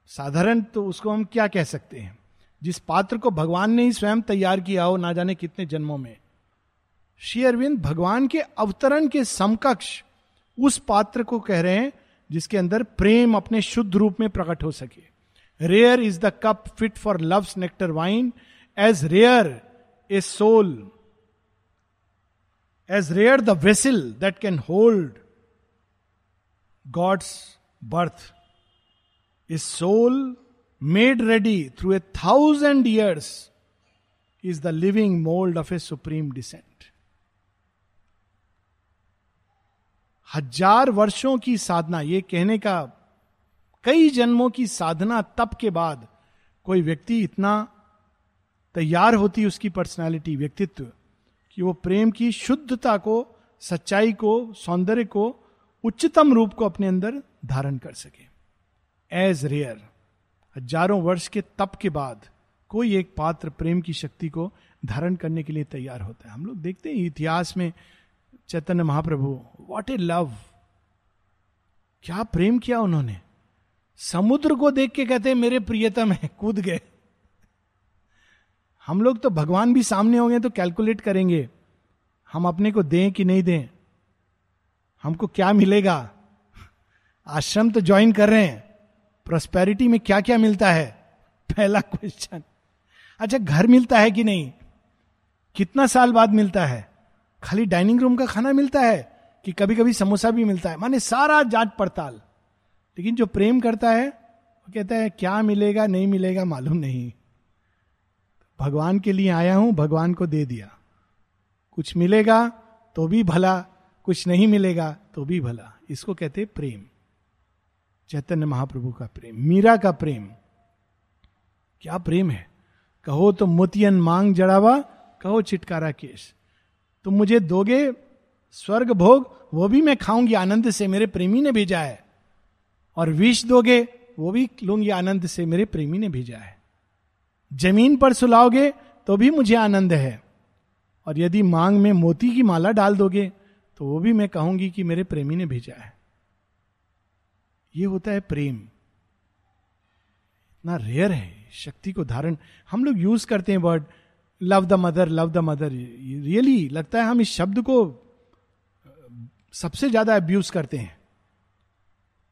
साधारण तो उसको हम क्या कह सकते हैं? जिस पात्र को भगवान ने ही स्वयं तैयार किया हो, ना जाने कितने जन्मों में। श्री अरविंद भगवान के अवतरण के समकक्ष उस पात्र को कह रहे हैं जिसके अंदर प्रेम अपने शुद्ध रूप में प्रकट हो सके। Rare is the cup fit for love's nectar wine as rare a soul as rare the vessel that can hold God's birth a soul made ready through a thousand years is the living mould of a supreme descent हज़ार वर्षों की साधना, ये कहने का कई जन्मों की साधना तप के बाद कोई व्यक्ति इतना तैयार होती उसकी पर्सनालिटी व्यक्तित्व, कि वो प्रेम की शुद्धता को, सच्चाई को, सौंदर्य को उच्चतम रूप को अपने अंदर धारण कर सके। एज रेयर हज़ारों वर्ष के तप के बाद कोई एक पात्र प्रेम की शक्ति को धारण करने के लिए तैयार होता है। हम लोग देखते हैं इतिहास में Chaitanya Mahaprabhu what A love क्या प्रेम किया उन्होंने? समुद्र को देख के कहते मेरे प्रियतम है कूद गए। हम लोग तो भगवान भी सामने होंगे तो कैलकुलेट करेंगे, हम अपने को दें कि नहीं दें? हमको क्या मिलेगा? आश्रम तो ज्वाइन कर रहे हैं। प्रोस्पेरिटी में क्या क्या मिलता है? पहला क्वेश्चन अच्छा घर मिलता है कि नहीं? कितना साल बाद मिलता है? खाली डाइनिंग रूम का खाना मिलता है कि कभी कभी समोसा भी मिलता है। माने सारा जाँच पड़ताल। लेकिन जो प्रेम करता है, वो कहता है, क्या मिलेगा, नहीं मिलेगा, मालूम नहीं। भगवान के लिए आया हूँ, भगवान को दे दिया। कुछ मिलेगा तो भी भला। कुछ नहीं मिलेगा तो भी भला। इसको कहते प्रेम। चैतन्य महाप्रभु का प्रेम, मीरा का प्रेम। क्या प्रेम है? कहो तो मोतियन मांग जड़ावा, कहो चिटकारा केश। तुम मुझे दोगे स्वर्ग भोग वो भी मैं खाऊँगी आनंद से, मेरे प्रेमी ने भेजा है। और विष दोगे, वो भी लूँगी आनंद से, मेरे प्रेमी ने भेजा है। ज़मीन पर सुलाओगे तो भी मुझे आनंद है। और यदि मांग में मोती की माला डाल दोगे तो वो भी मैं कहूँगी कि मेरे प्रेमी ने भेजा है। ये होता है प्रेम। इतना रेयर है, शक्ति को धारण। हम लोग यूज़ करते हैं word love the mother love the mother really लगता है हम इस शब्द को सबसे ज़्यादा अब्यूज करते हैं।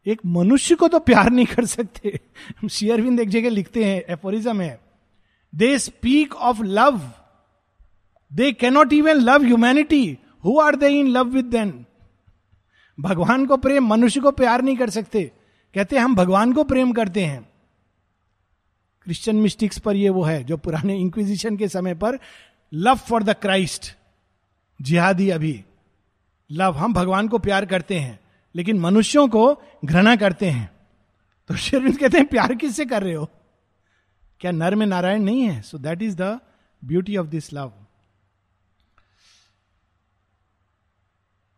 एक मनुष्य को तो प्यार नहीं कर सकते। हम शेयरविंद एक जगह लिखते हैं एफोरिज्म है। They speak of love they cannot even love humanity who are they in love with then भगवान को प्रेम मनुष्य को प्यार नहीं कर सकते। कहते हम भगवान को प्रेम करते हैं। क्रिश्चियन मिस्टिक्स पर ये वो है, जो पुराने इंक्विजिशन के समय पर लव फॉर द क्राइस्ट जिहादी अभी। लव हम भगवान को प्यार करते हैं, लेकिन मनुष्यों को घृणा करते हैं। तो शेरविंद कहते हैं, प्यार किससे कर रहे हो? क्या नर में नारायण नहीं है? So that is the beauty of this love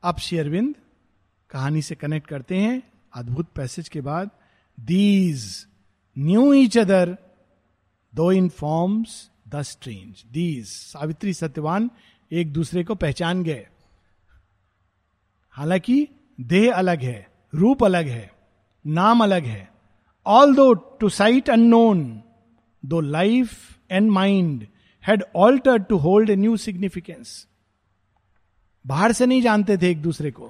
अब शेरविंद कहानी से कनेक्ट करते हैं। अद्भुत पैसेज के बाद these knew each other though in forms the strange these Savitri Satyavan एक दूसरे को पहचान गए। हालाँकि, देह अलग है, रूप अलग है, नाम अलग है। Although to sight unknown though life and mind had altered to hold a new significance बाहर से नहीं जानते थे एक दूसरे को।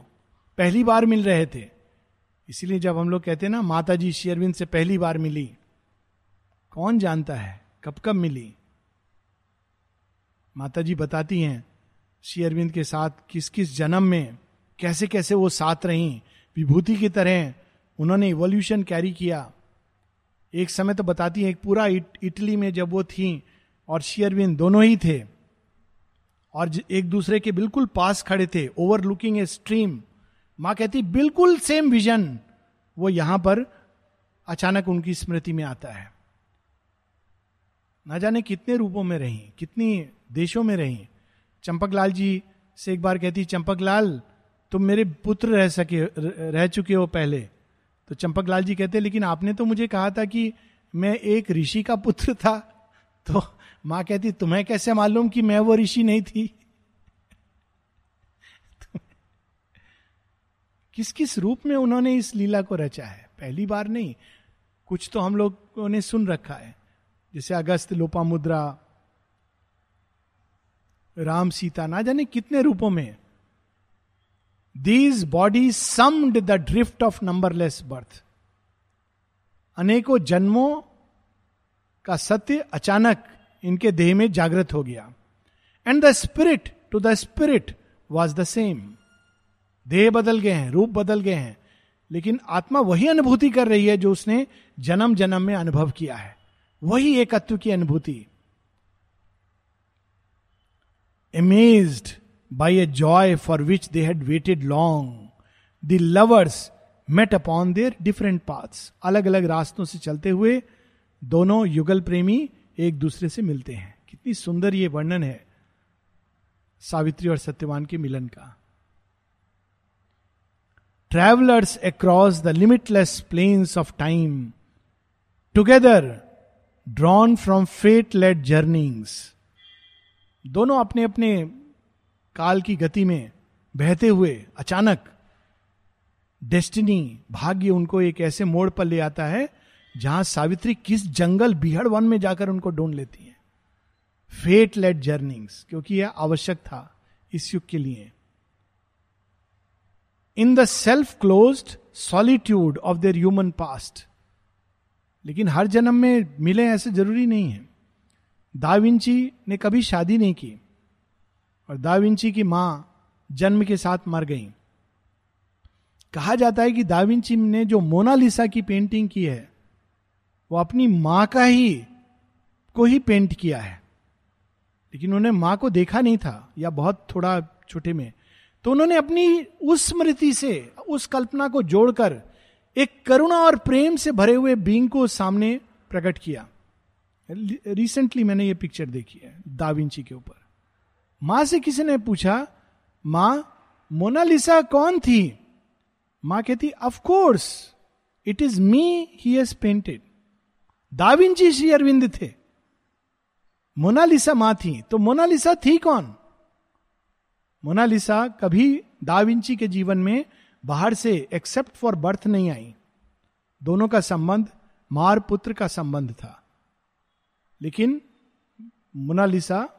पहली बार मिल रहे थे। इसीलिए जब हम लोग कहते हैं ना माता जी शेरविंद से पहली बार मिली। कौन जानता है कब कब मिली? माता जी बताती हैं शेरविंद के साथ किस किस जन्म में कैसे कैसे वो साथ रही विभूति की तरह उन्होंने इवोल्यूशन कैरी किया। एक समय तो बताती है एक पूरा इट, इटली में जब वो थी और शेयरविंद दोनों ही थे और एक दूसरे के बिल्कुल पास खड़े थे ओवर लुकिंग ए स्ट्रीम माँ कहती बिल्कुल सेम विजन वो यहाँ पर अचानक उनकी स्मृति में आता है। ना जाने कितने रूपों में रही, कितनी देशों में रही। चंपकलाल जी से एक बार कहती, चंपकलाल, तुम मेरे पुत्र रह सके, रह चुके हो पहले। तो चंपकलाल जी कहते, लेकिन आपने तो मुझे कहा था कि मैं एक ऋषि का पुत्र था। तो माँ कहती, तुम्हें कैसे मालूम कि मैं वो ऋषि नहीं थी? किस किस रूप में उन्होंने इस लीला को रचा है? पहली बार नहीं, कुछ तो हम लोगों ने सुन रखा है। जैसे अगस्त लोपा मुद्रा राम सीता, ना जाने कितने रूपों में these body summed the drift of numberless birth अनेकों जन्मों का सत्य अचानक इनके देह में जागृत हो गया। And the spirit to the spirit was the same देह बदल गए हैं, रूप बदल गए हैं, लेकिन आत्मा वही अनुभूति कर रही है जो उसने जन्म जन्म में अनुभव किया है। वही एकत्व की अनुभूति। Amazed by a joy for which they had waited long the lovers met upon their different paths अलग अलग रास्तों से चलते हुए दोनों युगल प्रेमी एक दूसरे से मिलते हैं। कितनी सुंदर ये वर्णन है सावित्री और सत्यवान के मिलन का। Travellers across the limitless plains of time together drawn from fate late journeyings दोनों अपने अपने काल की गति में बहते हुए अचानक डेस्टिनी भाग्य उनको एक ऐसे मोड़ पर ले आता है, जहाँ सावित्री किस जंगल बिहड़ वन में जाकर उनको ढूंढ लेती है। फेट लेट जर्निंग्स क्योंकि यह आवश्यक था इस युग के लिए। In the self close solitude of their human past लेकिन हर जन्म में मिले ऐसे ज़रूरी नहीं है। दाविंची ने कभी शादी नहीं की और दाविंची की माँ जन्म के साथ मर गई। कहा जाता है कि दाविंची ने जो मोनालिसा की पेंटिंग की है, वो अपनी माँ का ही, को ही पेंट किया है। लेकिन उन्होंने माँ को देखा नहीं था, या बहुत थोड़ा छोटे में। तो उन्होंने अपनी उस स्मृति से, उस कल्पना को जोड़कर एक करुणा और प्रेम से भरे हुए बींग को सामने प्रकट किया। रिसेंटली मैंने ये पिक्चर देखी है दाविंची के ऊपर। माँ से किसी ने पूछा, माँ मोनालिसा कौन थी? माँ कहती of course it is me he has painted da Vinci Sri Aurobindo थे। मोनालिसा माँ थी। तो मोनालिसा थी कौन? मोनालिसा कभी दाविंची के जीवन में बाहर से एक्सेप्ट फॉर बर्थ नहीं आई। दोनों का संबंध मार पुत्र का संबंध था। लेकिन मोनालिसा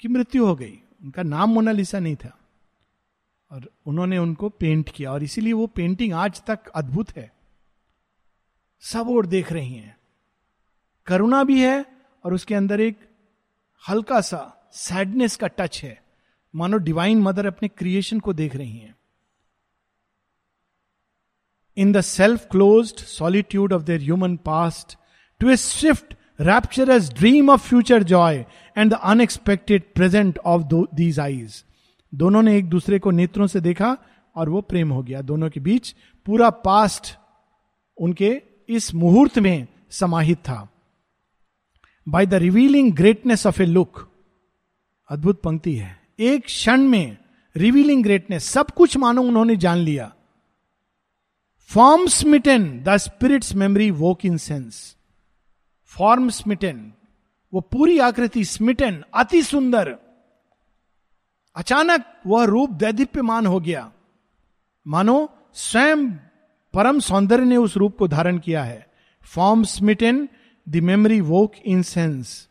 की मृत्यु हो गई। उनका नाम मोनालिसा नहीं था। और उन्होंने उनको पेंट किया। और इसीलिए वो पेंटिंग आज तक अद्भुत है। सब और देख रही हैं। करुणा भी है और उसके अंदर एक हल्का सा सैडनेस का टच है। मानो डिवाइन मदर अपने क्रिएशन को देख रही हैं। In the self close solitude of their human past to a swift rapturous dream of future joy and the unexpected present of these eyes दोनों ने एक दूसरे को नेत्रों से देखा और वो प्रेम हो गया। दोनों के बीच पूरा पास्ट उनके इस मुहूर्त में समाहित था। By the revealing greatness of a look अद्भुत पंक्ति है। एक क्षण में रिवीलिंग ग्रेटनेस सब कुछ मानो उन्होंने जान लिया। Form smitten the spirit's memory woke in sense form smitten वो पूरी आकृति स्मिटन अति सुंदर। अचानक वह रूप दैदीप्यमान हो गया। मानो, स्वयं परम सौंदर्य ने उस रूप को धारण किया है। Form smitten the memory woke in sense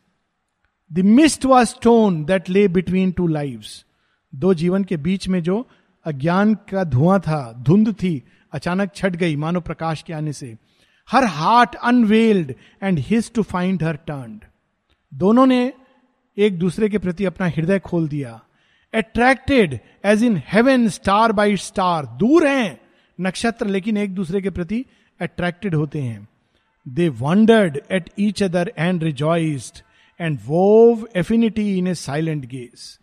the mist was stone that lay between two lives दो जीवन के बीच में जो अज्ञान का धुआँ था, धुंध थी अचानक छट गई मानो प्रकाश के आने से। Her heart unveiled and his to find her turn दोनों ने एक दूसरे के प्रति अपना हृदय खोल दिया। Attracted as in heaven star by star दूर हैं नक्षत्र, लेकिन एक दूसरे के प्रति अट्रैक्टेड होते हैं। They wondered at each other and rejoiced and wove affinity in a silent gaze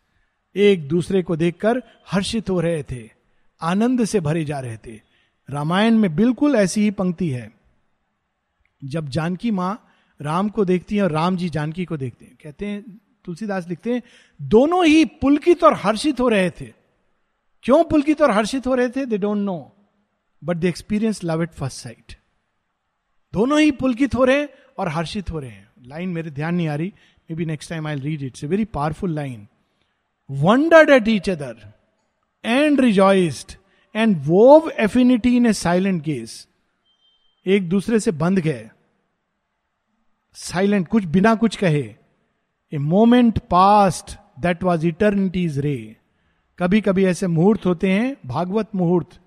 एक दूसरे को देखकर हर्षित हो रहे थे, आनंद से भरे जा रहे थे। रामायण में बिल्कुल ऐसी ही पंक्ति है। जब जानकी माँ राम को देखती है और राम जी जानकी को देखते हैं, कहते हैं, तुलसीदास लिखते हैं, दोनों ही पुलकित और हर्षित हो रहे थे। क्यों पुलकित और हर्षित हो रहे थे? They don't know but they experience love at first sight दोनों ही पुलकित हो रहे हैं और हर्षित हो रहे हैं। लाइन मेरे ध्यान नहीं आ रही maybe next time I read it's a very powerful line wondered at each other and rejoiced and wove affinity in a silent gaze, एक दूसरे से बंध गए। साइलेंट, कुछ बिना कुछ कहे। A moment passed that was eternity's ray. कभी कभी ऐसे मुहूर्त होते हैं, भागवत मुहूर्त,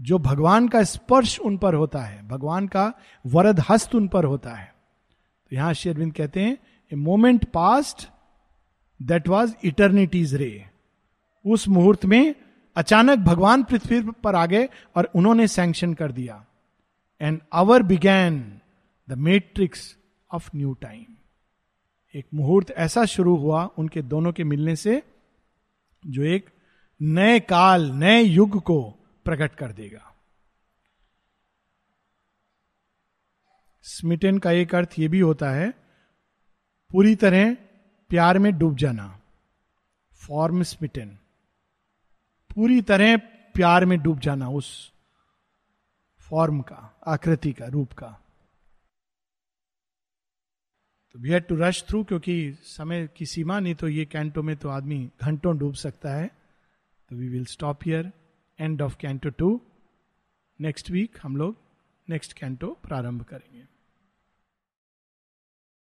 जो भगवान का स्पर्श उन पर होता है। भगवान का वरद हस्त उन पर होता है। तो यहाँ शेरविंद कहते हैं, a moment passed that was eternity's ray. उस मुहूर्त में अचानक भगवान पृथ्वी पर आ गए और उन्होंने सैंक्शन कर दिया। And hour began the matrix of new time एक मुहूर्त ऐसा शुरू हुआ उनके दोनों के मिलने से जो एक नए काल, नए युग को प्रकट कर देगा। स्मिटन का एक अर्थ यह भी होता है, पूरी तरह प्यार में डूब जाना। फॉर्म स्मिटन पूरी तरह प्यार में डूब जाना उस फॉर्म का, आकृति का, रूप का। तो we had to rush through क्योंकि समय की सीमा नहीं तो ये कैंटो में तो आदमी घंटों डूब सकता है। तो we will stop here end of canto two next week हम लोग नेक्स्ट कैंटो प्रारंभ करेंगे।